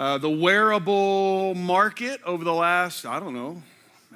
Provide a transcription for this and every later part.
Uh, the wearable market over the last, I don't know,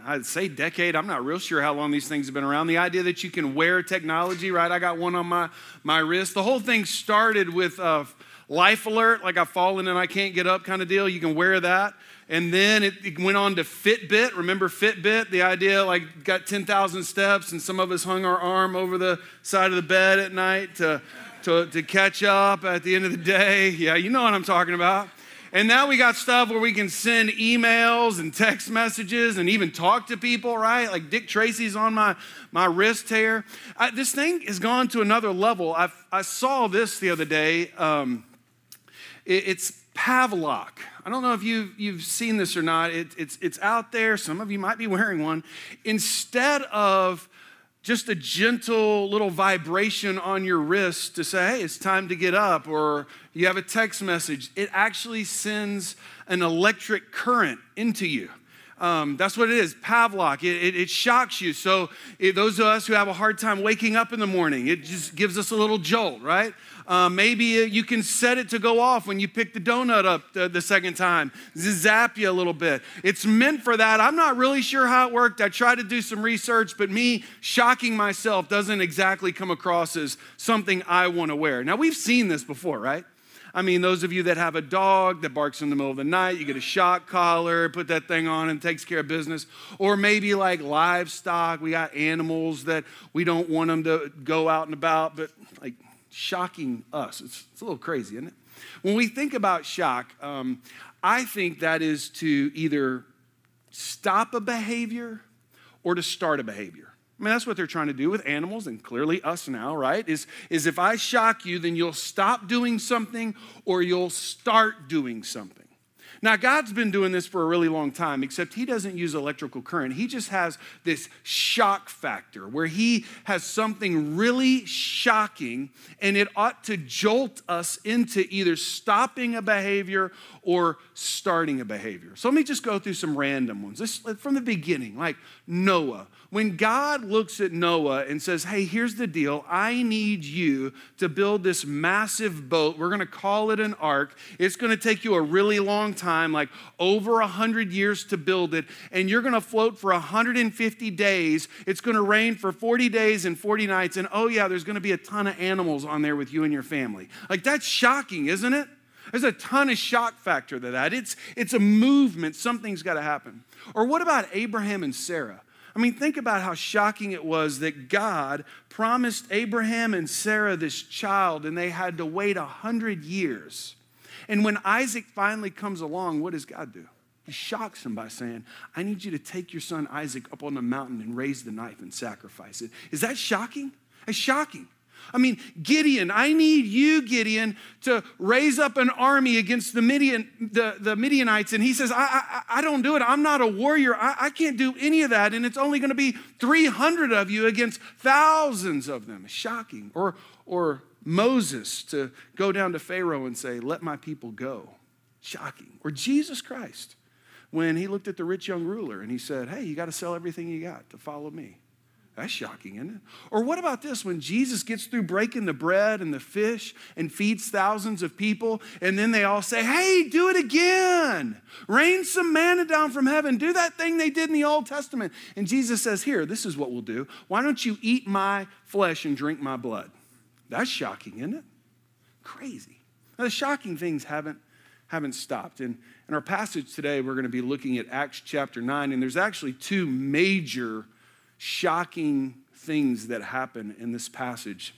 I'd say decade. I'm not real sure how long these things have been around. The idea that you can wear technology, right? I got one on my, my wrist. The whole thing started with uh, life alert, like I've fallen and I can't get up kind of deal. You can wear that. And then it, it went on to Fitbit. Remember Fitbit? The idea like got 10,000 steps, and some of us hung our arm over the side of the bed at night to, to, to catch up at the end of the day. Yeah, you know what I'm talking about. And now we got stuff where we can send emails and text messages and even talk to people, right? Like Dick Tracy's on my, my wrist here. I, this thing has gone to another level. I, I saw this the other day. Um, it, it's Pavlok. I don't know if you've, you've seen this or not. It, it's, it's out there. Some of you might be wearing one. Instead of just a gentle little vibration on your wrist to say, hey, it's time to get up, or you have a text message, it actually sends an electric current into you. Um, that's what it is, Pavlok. It, it, it shocks you. So, it, those of us who have a hard time waking up in the morning, it just gives us a little jolt, right? Uh, maybe you can set it to go off when you pick the donut up the, the second time, zap you a little bit. It's meant for that. I'm not really sure how it worked. I tried to do some research, but me shocking myself doesn't exactly come across as something I want to wear. Now, we've seen this before, right? I mean, those of you that have a dog that barks in the middle of the night, you get a shock collar, put that thing on and takes care of business. Or maybe like livestock, we got animals that we don't want them to go out and about, but like shocking us. It's, it's a little crazy, isn't it? When we think about shock, um, I think that is to either stop a behavior or to start a behavior. I mean, that's what they're trying to do with animals and clearly us now, right? Is, is if I shock you, then you'll stop doing something or you'll start doing something. Now, God's been doing this for a really long time, except He doesn't use electrical current. He just has this shock factor where He has something really shocking, and it ought to jolt us into either stopping a behavior or starting a behavior. So let me just go through some random ones. This, from the beginning, like Noah. When God looks at Noah and says, Hey, here's the deal. I need you to build this massive boat. We're going to call it an ark. It's going to take you a really long time, like over 100 years to build it. And you're going to float for 150 days. It's going to rain for 40 days and 40 nights. And oh, yeah, there's going to be a ton of animals on there with you and your family. Like, that's shocking, isn't it? There's a ton of shock factor to that. It's, it's a movement, something's got to happen. Or what about Abraham and Sarah? I mean, think about how shocking it was that God promised Abraham and Sarah this child, and they had to wait a hundred years. And when Isaac finally comes along, what does God do? He shocks him by saying, I need you to take your son Isaac up on the mountain and raise the knife and sacrifice it. Is that shocking? It's shocking. I mean, Gideon, I need you, Gideon, to raise up an army against the, Midian, the, the Midianites. And he says, I, I, I don't do it. I'm not a warrior. I, I can't do any of that. And it's only going to be 300 of you against thousands of them. Shocking. Or, or Moses to go down to Pharaoh and say, Let my people go. Shocking. Or Jesus Christ when he looked at the rich young ruler and he said, Hey, you got to sell everything you got to follow me. That's shocking, isn't it? Or what about this when Jesus gets through breaking the bread and the fish and feeds thousands of people, and then they all say, Hey, do it again. Rain some manna down from heaven. Do that thing they did in the Old Testament. And Jesus says, Here, this is what we'll do. Why don't you eat my flesh and drink my blood? That's shocking, isn't it? Crazy. Now, the shocking things haven't, haven't stopped. And in our passage today, we're going to be looking at Acts chapter 9, and there's actually two major shocking things that happen in this passage.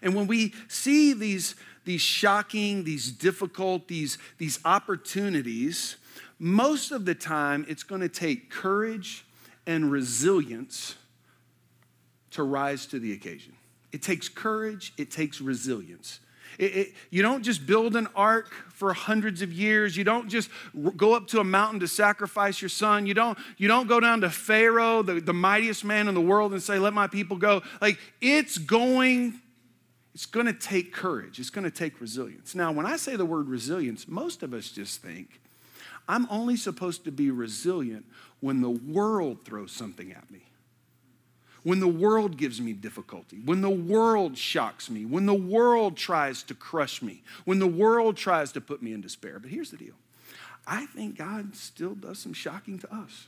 And when we see these, these shocking, these difficult, these, these opportunities, most of the time it's going to take courage and resilience to rise to the occasion. It takes courage, it takes resilience. It, it, you don't just build an ark for hundreds of years. You don't just go up to a mountain to sacrifice your son. You don't, you don't go down to Pharaoh, the, the mightiest man in the world, and say, Let my people go. Like, it's going, it's going to take courage. It's going to take resilience. Now, when I say the word resilience, most of us just think, I'm only supposed to be resilient when the world throws something at me when the world gives me difficulty, when the world shocks me, when the world tries to crush me, when the world tries to put me in despair. But here's the deal I think God still does some shocking to us.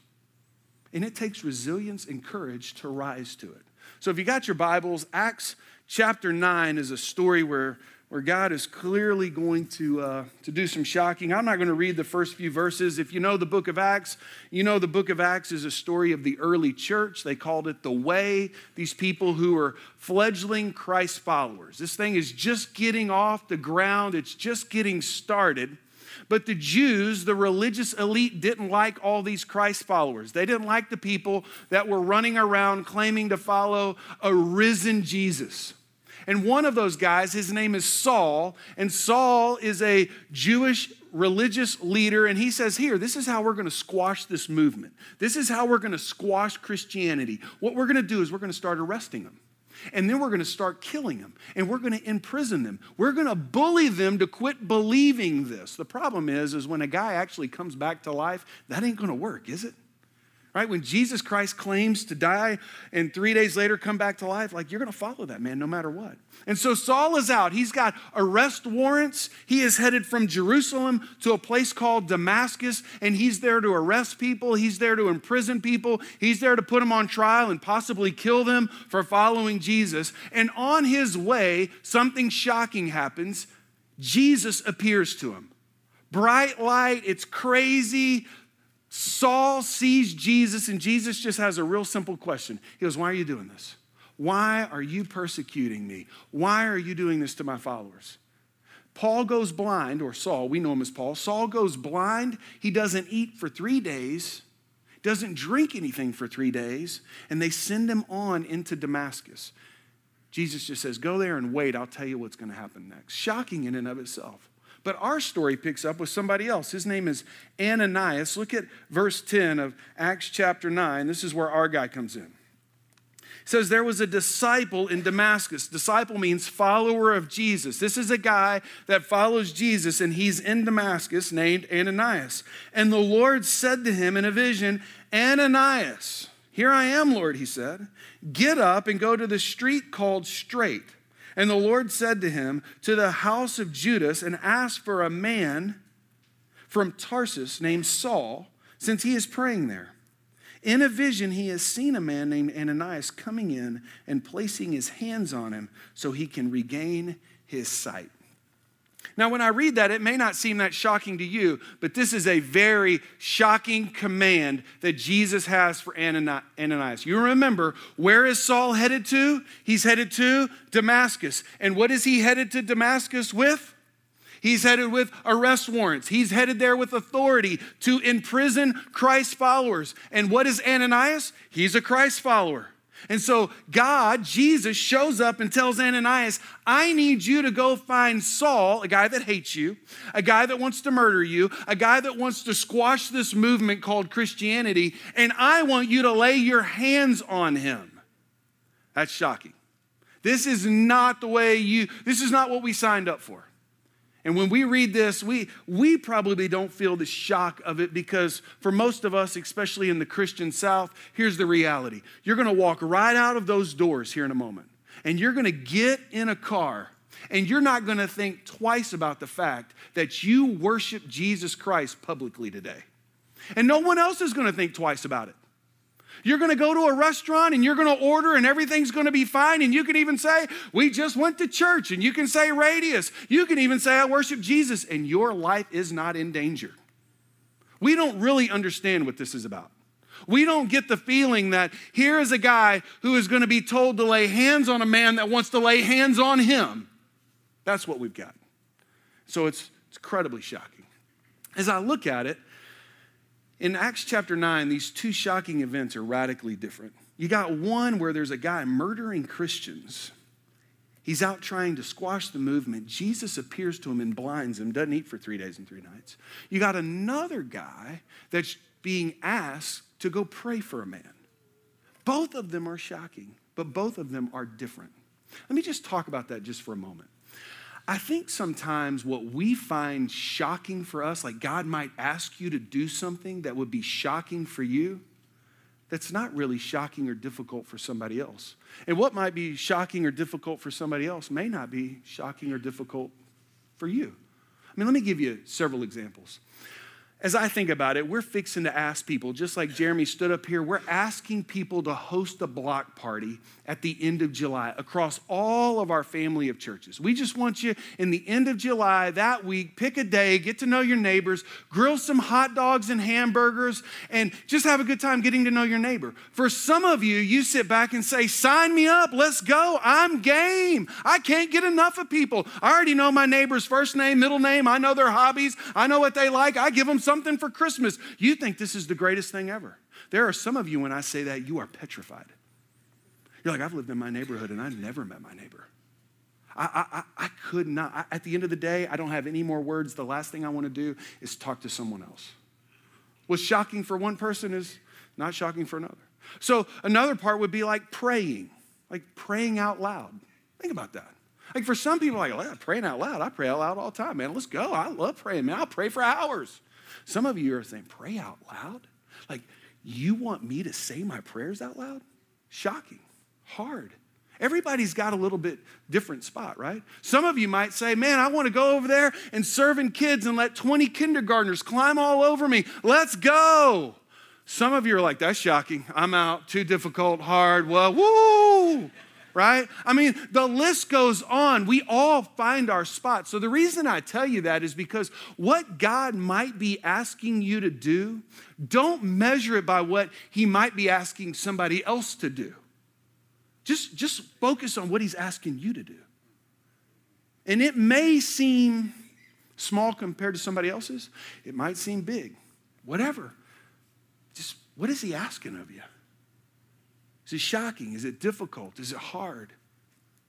And it takes resilience and courage to rise to it. So if you got your Bibles, Acts chapter 9 is a story where where God is clearly going to, uh, to do some shocking. I'm not going to read the first few verses. If you know the book of Acts, you know the book of Acts is a story of the early church. They called it the way. These people who are fledgling Christ followers. This thing is just getting off the ground, it's just getting started. But the Jews, the religious elite, didn't like all these Christ followers. They didn't like the people that were running around claiming to follow a risen Jesus. And one of those guys, his name is Saul, and Saul is a Jewish religious leader, and he says, Here, this is how we're going to squash this movement. This is how we're going to squash Christianity. What we're going to do is we're going to start arresting them. And then we're going to start killing them and we're going to imprison them. We're going to bully them to quit believing this. The problem is is when a guy actually comes back to life, that ain't going to work, is it? Right? When Jesus Christ claims to die and three days later come back to life, like you're going to follow that man no matter what. And so Saul is out. He's got arrest warrants. He is headed from Jerusalem to a place called Damascus, and he's there to arrest people. He's there to imprison people. He's there to put them on trial and possibly kill them for following Jesus. And on his way, something shocking happens. Jesus appears to him. Bright light, it's crazy. Saul sees Jesus, and Jesus just has a real simple question. He goes, Why are you doing this? Why are you persecuting me? Why are you doing this to my followers? Paul goes blind, or Saul, we know him as Paul. Saul goes blind. He doesn't eat for three days, doesn't drink anything for three days, and they send him on into Damascus. Jesus just says, Go there and wait. I'll tell you what's going to happen next. Shocking in and of itself. But our story picks up with somebody else. His name is Ananias. Look at verse 10 of Acts chapter 9. This is where our guy comes in. It says there was a disciple in Damascus. Disciple means follower of Jesus. This is a guy that follows Jesus, and he's in Damascus named Ananias. And the Lord said to him in a vision, Ananias, here I am, Lord, he said. Get up and go to the street called Straight and the Lord said to him, To the house of Judas, and ask for a man from Tarsus named Saul, since he is praying there. In a vision, he has seen a man named Ananias coming in and placing his hands on him so he can regain his sight. Now, when I read that, it may not seem that shocking to you, but this is a very shocking command that Jesus has for Ananias. You remember, where is Saul headed to? He's headed to Damascus. And what is he headed to Damascus with? He's headed with arrest warrants. He's headed there with authority to imprison Christ followers. And what is Ananias? He's a Christ follower. And so God, Jesus, shows up and tells Ananias, I need you to go find Saul, a guy that hates you, a guy that wants to murder you, a guy that wants to squash this movement called Christianity, and I want you to lay your hands on him. That's shocking. This is not the way you, this is not what we signed up for. And when we read this, we, we probably don't feel the shock of it because for most of us, especially in the Christian South, here's the reality. You're going to walk right out of those doors here in a moment, and you're going to get in a car, and you're not going to think twice about the fact that you worship Jesus Christ publicly today. And no one else is going to think twice about it. You're going to go to a restaurant and you're going to order and everything's going to be fine. And you can even say, We just went to church. And you can say, Radius. You can even say, I worship Jesus. And your life is not in danger. We don't really understand what this is about. We don't get the feeling that here is a guy who is going to be told to lay hands on a man that wants to lay hands on him. That's what we've got. So it's, it's incredibly shocking. As I look at it, in Acts chapter 9, these two shocking events are radically different. You got one where there's a guy murdering Christians. He's out trying to squash the movement. Jesus appears to him and blinds him, doesn't eat for three days and three nights. You got another guy that's being asked to go pray for a man. Both of them are shocking, but both of them are different. Let me just talk about that just for a moment. I think sometimes what we find shocking for us, like God might ask you to do something that would be shocking for you, that's not really shocking or difficult for somebody else. And what might be shocking or difficult for somebody else may not be shocking or difficult for you. I mean, let me give you several examples as I think about it, we're fixing to ask people, just like Jeremy stood up here, we're asking people to host a block party at the end of July across all of our family of churches. We just want you in the end of July that week, pick a day, get to know your neighbors, grill some hot dogs and hamburgers, and just have a good time getting to know your neighbor. For some of you, you sit back and say, Sign me up, let's go. I'm game. I can't get enough of people. I already know my neighbor's first name, middle name, I know their hobbies, I know what they like, I give them something for Christmas. You think this is the greatest thing ever. There are some of you, when I say that, you are petrified. You're like, I've lived in my neighborhood and I've never met my neighbor. I, I, I could not. I, at the end of the day, I don't have any more words. The last thing I want to do is talk to someone else. What's shocking for one person is not shocking for another. So another part would be like praying, like praying out loud. Think about that. Like for some people, like praying out loud. I pray out loud all the time, man. Let's go. I love praying, man. I'll pray for hours. Some of you are saying, pray out loud? Like, you want me to say my prayers out loud? Shocking, hard. Everybody's got a little bit different spot, right? Some of you might say, Man, I want to go over there and serving kids and let 20 kindergartners climb all over me. Let's go. Some of you are like, That's shocking. I'm out. Too difficult, hard. Well, woo right? I mean, the list goes on. We all find our spot. So the reason I tell you that is because what God might be asking you to do, don't measure it by what He might be asking somebody else to do. Just, just focus on what He's asking you to do. And it may seem small compared to somebody else's, it might seem big. Whatever. Just what is He asking of you? Is it shocking? Is it difficult? Is it hard?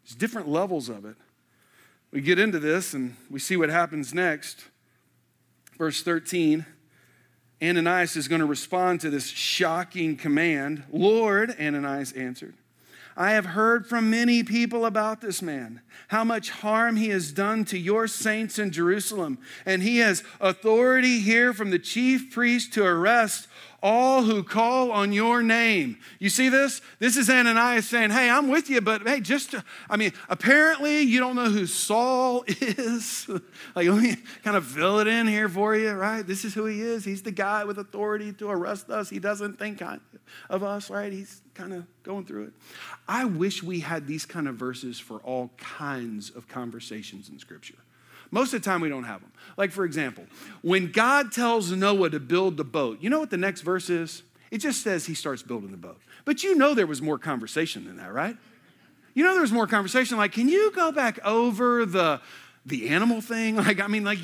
There's different levels of it. We get into this and we see what happens next. Verse 13 Ananias is going to respond to this shocking command. Lord, Ananias answered, I have heard from many people about this man, how much harm he has done to your saints in Jerusalem. And he has authority here from the chief priest to arrest all who call on your name. You see this? This is Ananias saying, Hey, I'm with you, but hey, just, I mean, apparently you don't know who Saul is. like, let me kind of fill it in here for you, right? This is who he is. He's the guy with authority to arrest us. He doesn't think of us, right? He's kind of going through it. I wish we had these kind of verses for all kinds of conversations in Scripture. Most of the time, we don't have them. Like, for example, when God tells Noah to build the boat, you know what the next verse is? It just says he starts building the boat. But you know there was more conversation than that, right? You know there was more conversation. Like, can you go back over the, the animal thing? Like, I mean, like,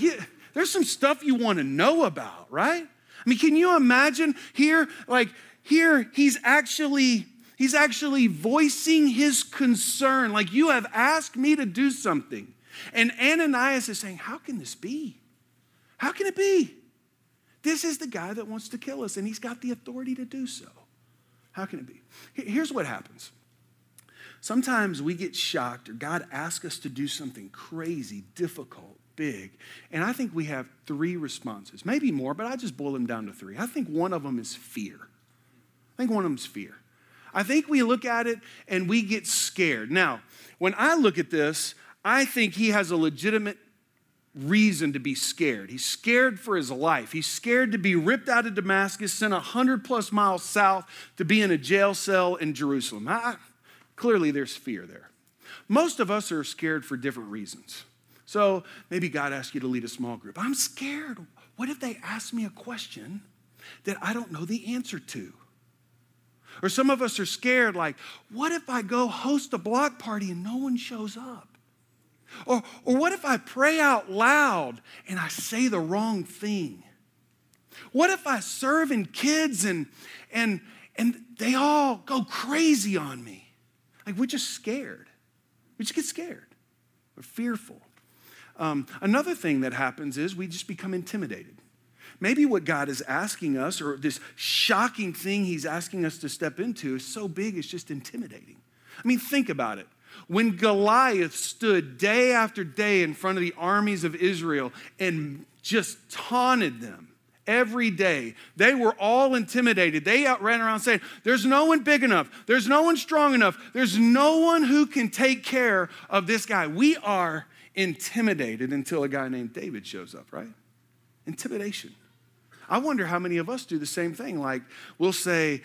there's some stuff you want to know about, right? I mean, can you imagine here, like, here he's actually he's actually voicing his concern like you have asked me to do something and Ananias is saying, How can this be? How can it be? This is the guy that wants to kill us, and he's got the authority to do so. How can it be? Here's what happens. Sometimes we get shocked, or God asks us to do something crazy, difficult, big. And I think we have three responses, maybe more, but I just boil them down to three. I think one of them is fear. I think one of them is fear. I think we look at it and we get scared. Now, when I look at this, I think he has a legitimate reason to be scared. He's scared for his life. He's scared to be ripped out of Damascus, sent 100 plus miles south to be in a jail cell in Jerusalem. I, clearly, there's fear there. Most of us are scared for different reasons. So maybe God asked you to lead a small group. I'm scared. What if they ask me a question that I don't know the answer to? Or some of us are scared, like, what if I go host a block party and no one shows up? Or, or what if I pray out loud and I say the wrong thing? What if I serve in kids and, and, and they all go crazy on me? Like we're just scared. We just get scared. We're fearful. Um, another thing that happens is we just become intimidated. Maybe what God is asking us, or this shocking thing He's asking us to step into, is so big it's just intimidating. I mean, think about it. When Goliath stood day after day in front of the armies of Israel and just taunted them every day. They were all intimidated. They ran around saying, There's no one big enough. There's no one strong enough. There's no one who can take care of this guy. We are intimidated until a guy named David shows up, right? Intimidation. I wonder how many of us do the same thing. Like, we'll say,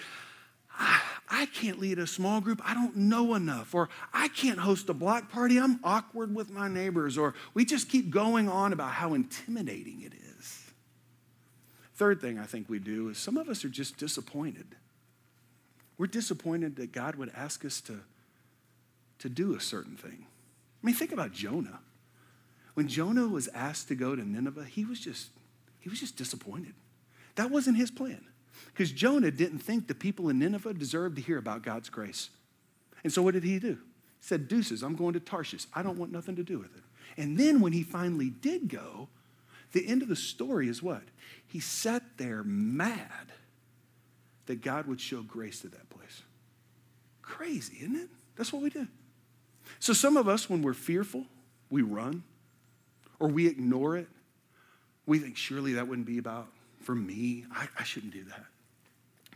Ah, I can't lead a small group. I don't know enough. Or I can't host a block party. I'm awkward with my neighbors. Or we just keep going on about how intimidating it is. Third thing I think we do is some of us are just disappointed. We're disappointed that God would ask us to, to do a certain thing. I mean, think about Jonah. When Jonah was asked to go to Nineveh, he was just, he was just disappointed. That wasn't his plan. Because Jonah didn't think the people in Nineveh deserved to hear about God's grace. And so what did he do? He said, Deuces, I'm going to Tarshish. I don't want nothing to do with it. And then when he finally did go, the end of the story is what? He sat there mad that God would show grace to that place. Crazy, isn't it? That's what we do. So some of us, when we're fearful, we run or we ignore it. We think, surely that wouldn't be about for me. I, I shouldn't do that.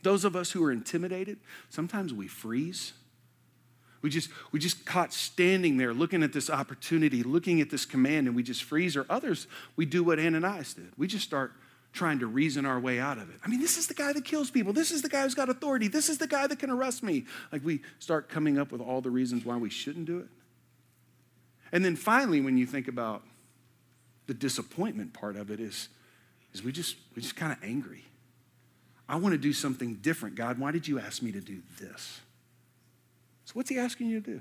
Those of us who are intimidated, sometimes we freeze. We just, we just caught standing there looking at this opportunity, looking at this command, and we just freeze. Or others, we do what Ananias did. We just start trying to reason our way out of it. I mean, this is the guy that kills people. This is the guy who's got authority. This is the guy that can arrest me. Like we start coming up with all the reasons why we shouldn't do it. And then finally, when you think about the disappointment part of it, is, is we just we just kind of angry. I want to do something different. God, why did you ask me to do this? So what's he asking you to do?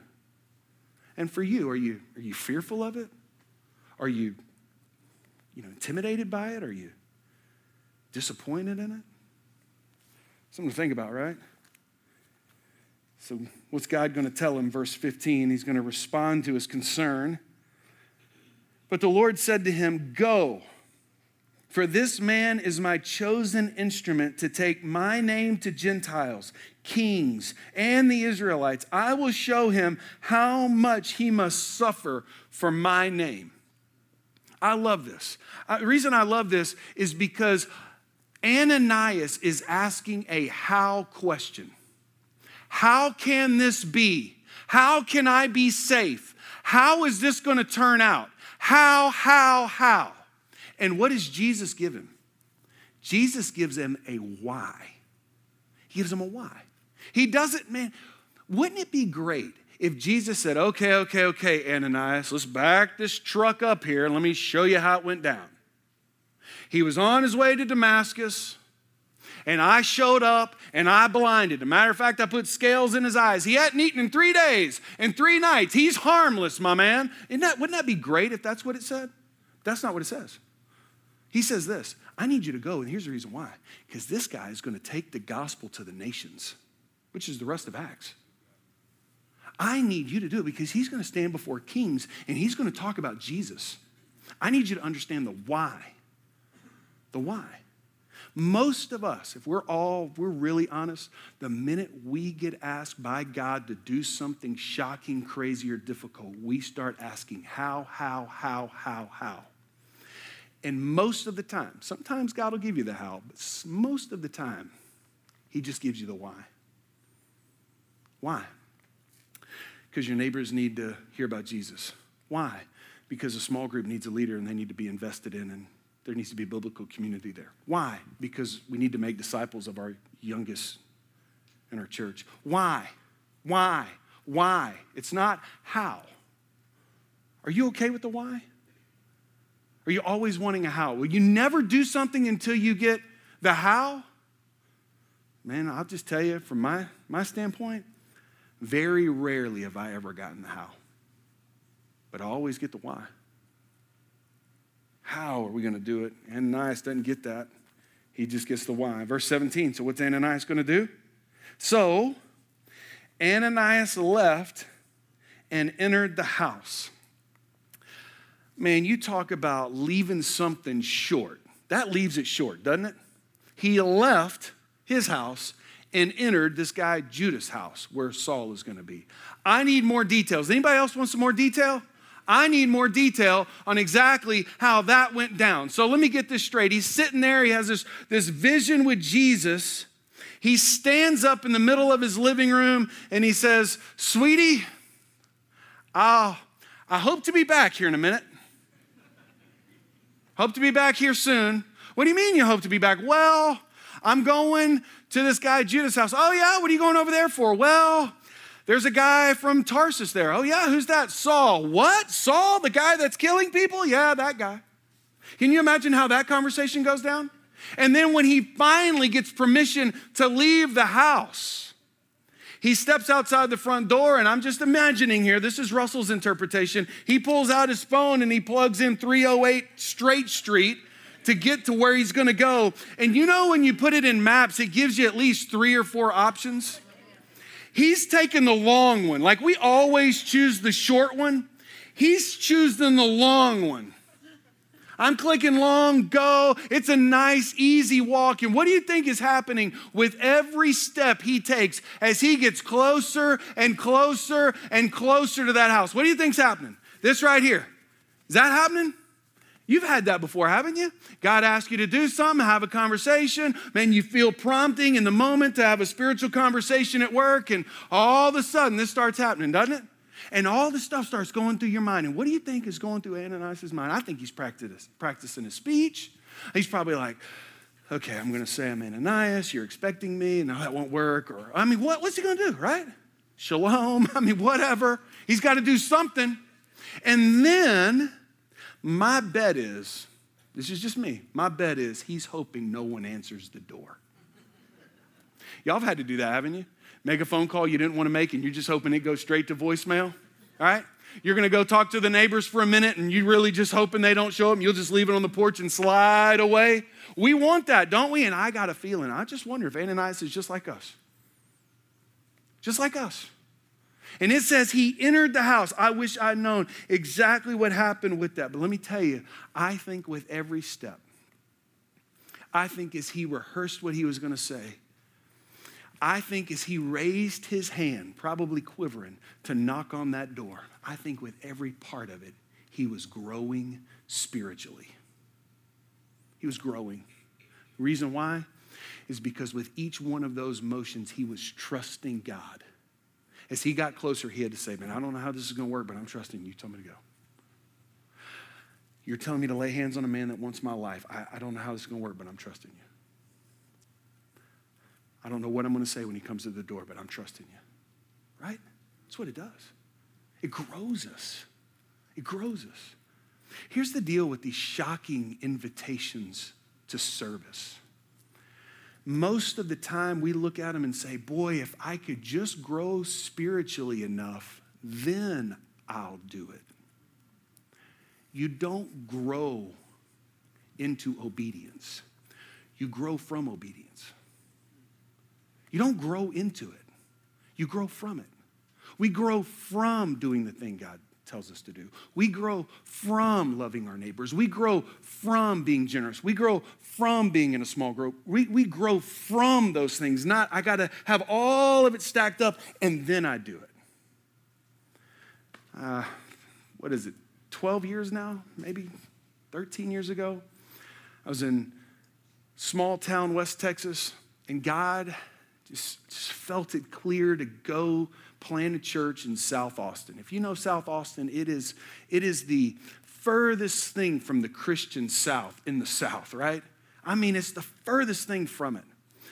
And for you, are you are you fearful of it? Are you you know intimidated by it? Are you disappointed in it? Something to think about, right? So what's God going to tell him verse 15? He's going to respond to his concern. But the Lord said to him, "Go, for this man is my chosen instrument to take my name to Gentiles, kings, and the Israelites. I will show him how much he must suffer for my name. I love this. Uh, the reason I love this is because Ananias is asking a how question. How can this be? How can I be safe? How is this going to turn out? How, how, how? And what does Jesus give him? Jesus gives him a why. He gives him a why. He doesn't, man, wouldn't it be great if Jesus said, okay, okay, okay, Ananias, let's back this truck up here and let me show you how it went down. He was on his way to Damascus and I showed up and I blinded. As a matter of fact, I put scales in his eyes. He hadn't eaten in three days and three nights. He's harmless, my man. That, wouldn't that be great if that's what it said? That's not what it says. He says this I need you to go, and here's the reason why. Because this guy is going to take the gospel to the nations, which is the rest of Acts. I need you to do it because he's going to stand before kings and he's going to talk about Jesus. I need you to understand the why. The why. Most of us, if we're all, if we're really honest, the minute we get asked by God to do something shocking, crazy, or difficult, we start asking how, how, how, how, how. And most of the time, sometimes God will give you the how, but most of the time, He just gives you the why. Why? Because your neighbors need to hear about Jesus. Why? Because a small group needs a leader and they need to be invested in, and there needs to be a biblical community there. Why? Because we need to make disciples of our youngest in our church. Why? Why? Why? It's not how. Are you okay with the why? Are you always wanting a how? Will you never do something until you get the how? Man, I'll just tell you from my, my standpoint, very rarely have I ever gotten the how. But I always get the why. How are we going to do it? Ananias doesn't get that. He just gets the why. Verse 17. So, what's Ananias going to do? So, Ananias left and entered the house. Man, you talk about leaving something short. That leaves it short, doesn't it? He left his house and entered this guy Judas' house where Saul is going to be. I need more details. Anybody else want some more detail? I need more detail on exactly how that went down. So let me get this straight. He's sitting there, he has this, this vision with Jesus. He stands up in the middle of his living room and he says, Sweetie, I'll, I hope to be back here in a minute. Hope to be back here soon. What do you mean you hope to be back? Well, I'm going to this guy Judas' house. Oh, yeah, what are you going over there for? Well, there's a guy from Tarsus there. Oh, yeah, who's that? Saul. What? Saul, the guy that's killing people? Yeah, that guy. Can you imagine how that conversation goes down? And then when he finally gets permission to leave the house, he steps outside the front door, and I'm just imagining here, this is Russell's interpretation. He pulls out his phone and he plugs in 308 Straight Street to get to where he's gonna go. And you know, when you put it in maps, it gives you at least three or four options. He's taken the long one. Like we always choose the short one, he's choosing the long one. I'm clicking long, go. It's a nice, easy walk. And what do you think is happening with every step he takes as he gets closer and closer and closer to that house? What do you think's happening? This right here. Is that happening? You've had that before, haven't you? God asks you to do something, have a conversation, man, you feel prompting in the moment to have a spiritual conversation at work, and all of a sudden this starts happening, doesn't it? And all the stuff starts going through your mind. And what do you think is going through Ananias' mind? I think he's practicing his speech. He's probably like, okay, I'm going to say I'm Ananias, you're expecting me, no, that won't work. Or, I mean, what, what's he going to do, right? Shalom, I mean, whatever. He's got to do something. And then my bet is, this is just me, my bet is he's hoping no one answers the door. Y'all have had to do that, haven't you? Make a phone call you didn't want to make and you're just hoping it goes straight to voicemail, right? You're gonna go talk to the neighbors for a minute and you really just hoping they don't show up and you'll just leave it on the porch and slide away. We want that, don't we? And I got a feeling, I just wonder if Ananias is just like us. Just like us. And it says he entered the house. I wish I'd known exactly what happened with that. But let me tell you, I think with every step, I think as he rehearsed what he was going to say, I think as he raised his hand, probably quivering, to knock on that door, I think with every part of it, he was growing spiritually. He was growing. The reason why is because with each one of those motions, he was trusting God as he got closer, he had to say, Man, I don't know how this is going to work, but I'm trusting you. Tell me to go. You're telling me to lay hands on a man that wants my life. I, I don't know how this is going to work, but I'm trusting you. I don't know what I'm going to say when he comes to the door, but I'm trusting you. Right? That's what it does. It grows us. It grows us. Here's the deal with these shocking invitations to service most of the time we look at them and say, Boy, if I could just grow spiritually enough, then I'll do it. You don't grow into obedience, you grow from obedience. You don't grow into it, you grow from it. We grow from doing the thing God tells us to do. We grow from loving our neighbors. We grow from being generous. We grow from being in a small group. We, we grow from those things, not I got to have all of it stacked up and then I do it. Uh, what is it, 12 years now, maybe 13 years ago? I was in small town West Texas, and God just, just felt it clear to go plant a church in South Austin. If you know South Austin, it is, it is the furthest thing from the Christian South in the South, right? I mean, it's the furthest thing from it.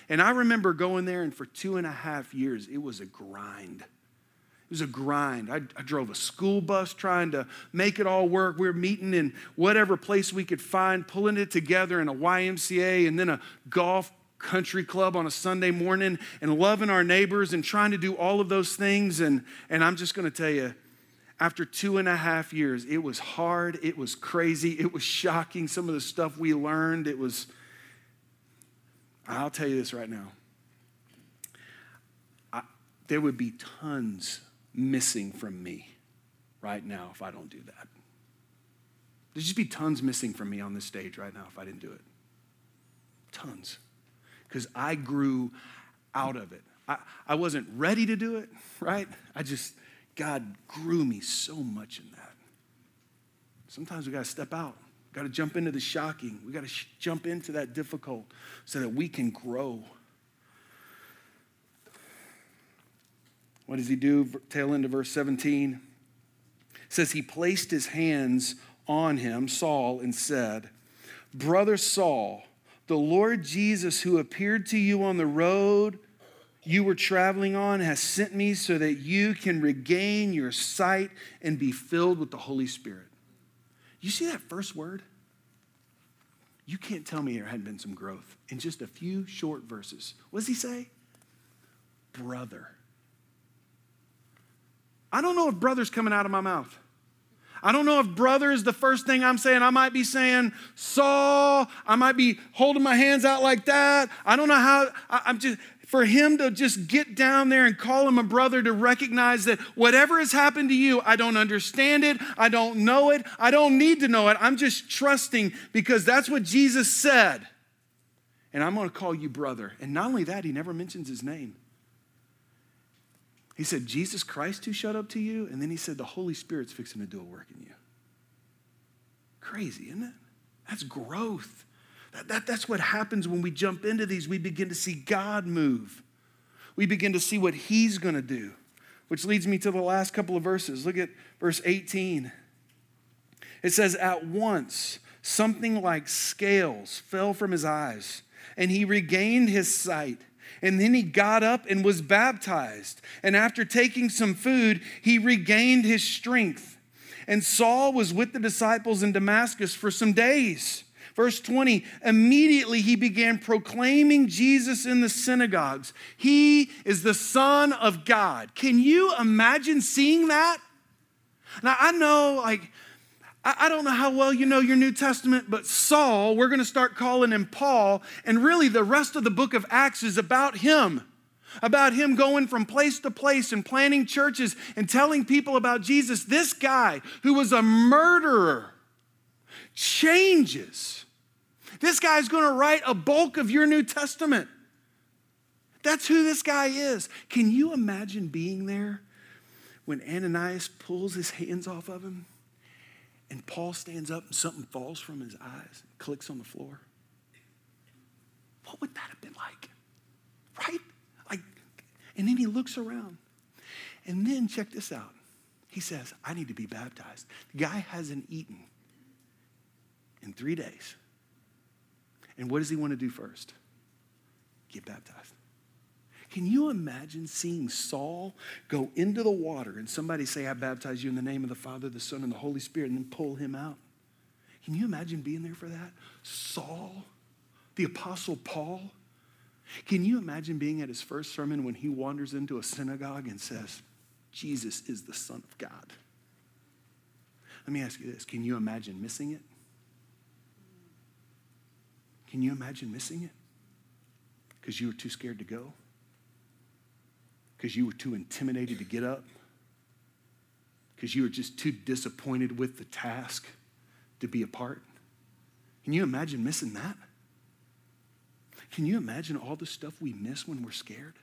And I remember going there, and for two and a half years, it was a grind. It was a grind. I, I, drove a school bus trying to make it all work. We were meeting in whatever place we could find, pulling it together in a YMCA and then a golf country club on a Sunday morning and loving our neighbors and trying to do all of those things. And, and I'm just going to tell you, after two and a half years, it was hard, it was crazy, it was shocking. Some of the stuff we learned, it was, I'll tell you this right now. I, there would be tons missing from me right now if I don't do that. There'd just be tons missing from me on this stage right now if I didn't do it. Tons because I grew out of it. I, I wasn't ready to do it, right? I just, God grew me so much in that. Sometimes we got to step out. Got to jump into the shocking. We got to sh- jump into that difficult so that we can grow. What does he do? Tail end of verse 17. It says he placed his hands on him, Saul, and said, Brother Saul, the Lord Jesus, who appeared to you on the road you were traveling on, has sent me so that you can regain your sight and be filled with the Holy Spirit. You see that first word? You can't tell me there hadn't been some growth in just a few short verses. What does he say? Brother. I don't know if brother's coming out of my mouth. I don't know if brother is the first thing I'm saying. I might be saying Saul. I might be holding my hands out like that. I don't know how. I, am just for him to just get down there and call him a brother to recognize that whatever has happened to you, I don't understand it. I don't know it. I don't need to know it. I'm just trusting because that's what Jesus said. And I'm going to call you brother. And not only that, he never mentions his name. He said, Jesus Christ who showed up to you. And then he said, the Holy Spirit's fixing to do a work in you. Crazy, isn't it? That's growth. That, that, that's what happens when we jump into these. We begin to see God move, we begin to see what He's going to do, which leads me to the last couple of verses. Look at verse 18. It says, At once, something like scales fell from his eyes, and he regained his sight. And then he got up and was baptized. And after taking some food, he regained his strength. And Saul was with the disciples in Damascus for some days. Verse 20, immediately he began proclaiming Jesus in the synagogues. He is the Son of God. Can you imagine seeing that? Now, I know, like, I don't know how well you know your New Testament, but Saul, we're going to start calling him Paul, and really the rest of the book of Acts is about him. About him going from place to place and planting churches and telling people about Jesus. This guy who was a murderer changes. This guy's going to write a bulk of your New Testament. That's who this guy is. Can you imagine being there when Ananias pulls his hands off of him and Paul stands up and something falls from his eyes clicks on the floor? What would that have been like? Right? Like, and then he looks around. And then check this out. He says, I need to be baptized. The guy hasn't eaten in three days. And what does he want to do first? Get baptized. Can you imagine seeing Saul go into the water and somebody say, I baptize you in the name of the Father, the Son, and the Holy Spirit, and then pull him out? Can you imagine being there for that? Saul, the Apostle Paul. Can you imagine being at his first sermon when he wanders into a synagogue and says, Jesus is the Son of God? Let me ask you this can you imagine missing it? Can you imagine missing it? Because you were too scared to go? Because you were too intimidated to get up? Because you were just too disappointed with the task to be a part? Can you imagine missing that? Can you imagine all the stuff we miss when we're scared?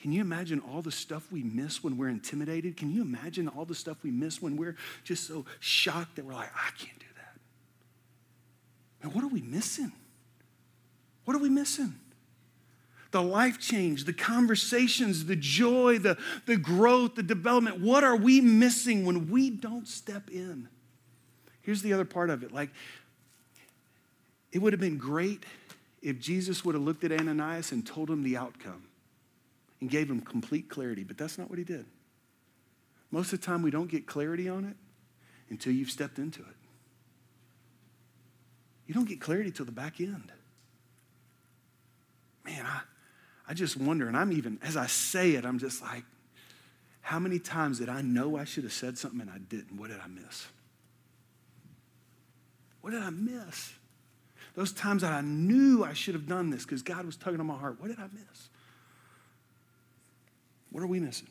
Can you imagine all the stuff we miss when we're intimidated? Can you imagine all the stuff we miss when we're just so shocked that we're like, I can't do that? and what are we missing? What are we missing? The life change, the conversations, the joy, the, the growth, the development. What are we missing when we don't step in? Here's the other part of it. Like, it would have been great if Jesus would have looked at Ananias and told him the outcome and gave him complete clarity, but that's not what he did. Most of the time, we don't get clarity on it until you've stepped into it. You don't get clarity till the back end. Man, I, I just wonder, and I'm even, as I say it, I'm just like, how many times did I know I should have said something and I didn't? What did I miss? What did I miss? Those times that I knew I should have done this because God was tugging on my heart, what did I miss? What are we missing?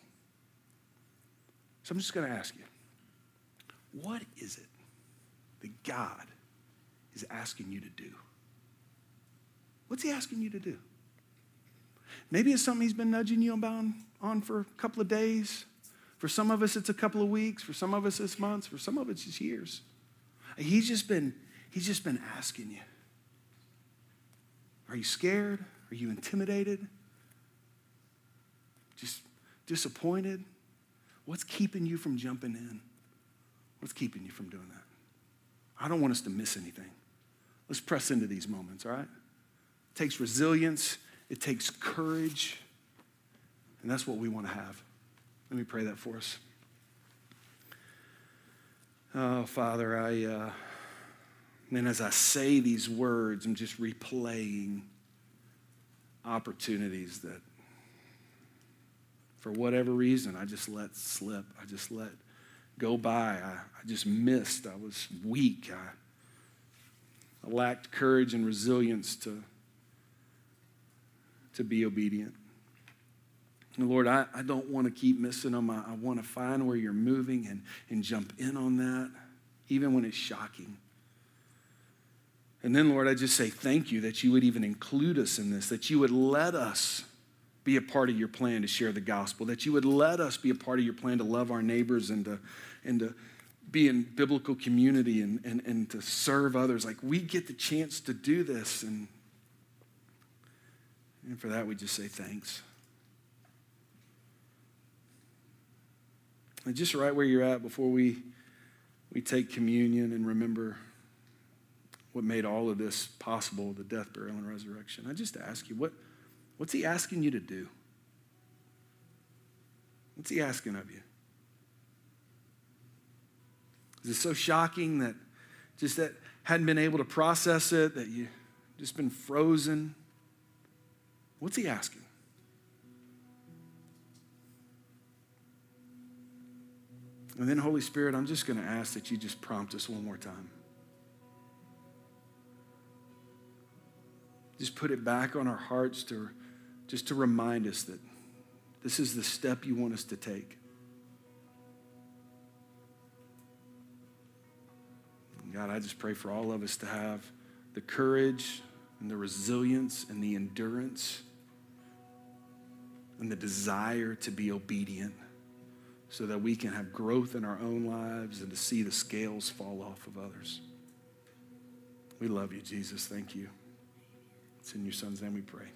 So I'm just going to ask you, what is it that God is asking you to do? What's he asking you to do? Maybe it's something he's been nudging you about on for a couple of days, For some of us, it's a couple of weeks. For some of us, it's months. For some of us, it's years. He's just been, he's just been asking you. Are you scared? Are you intimidated? Just disappointed? What's keeping you from jumping in? What's keeping you from doing that? I don't want us to miss anything. Let's press into these moments, all right? It takes resilience, it takes courage, and that's what we want to have. Let me pray that for us. Oh, Father, I, uh, and as I say these words, I'm just replaying opportunities that, for whatever reason, I just let slip. I just let go by. I, I just missed. I was weak. I, I lacked courage and resilience to, to be obedient. And Lord, I, I don't want to keep missing them. I, I want to find where you're moving and, and jump in on that, even when it's shocking. And then, Lord, I just say thank you that you would even include us in this, that you would let us be a part of your plan to share the gospel, that you would let us be a part of your plan to love our neighbors and to, and to be in biblical community and, and, and to serve others. Like we get the chance to do this. And, and for that, we just say thanks. And just right where you're at before we, we take communion and remember what made all of this possible the death, burial, and resurrection. I just ask you, what, what's he asking you to do? What's he asking of you? Is it so shocking that just that hadn't been able to process it, that you just been frozen? What's he asking? And then, Holy Spirit, I'm just going to ask that you just prompt us one more time. Just put it back on our hearts to just to remind us that this is the step you want us to take. God, I just pray for all of us to have the courage and the resilience and the endurance and the desire to be obedient so that we can have growth in our own lives and to see the scales fall off of others. We love you, Jesus. Thank you. It's in your son's name we pray.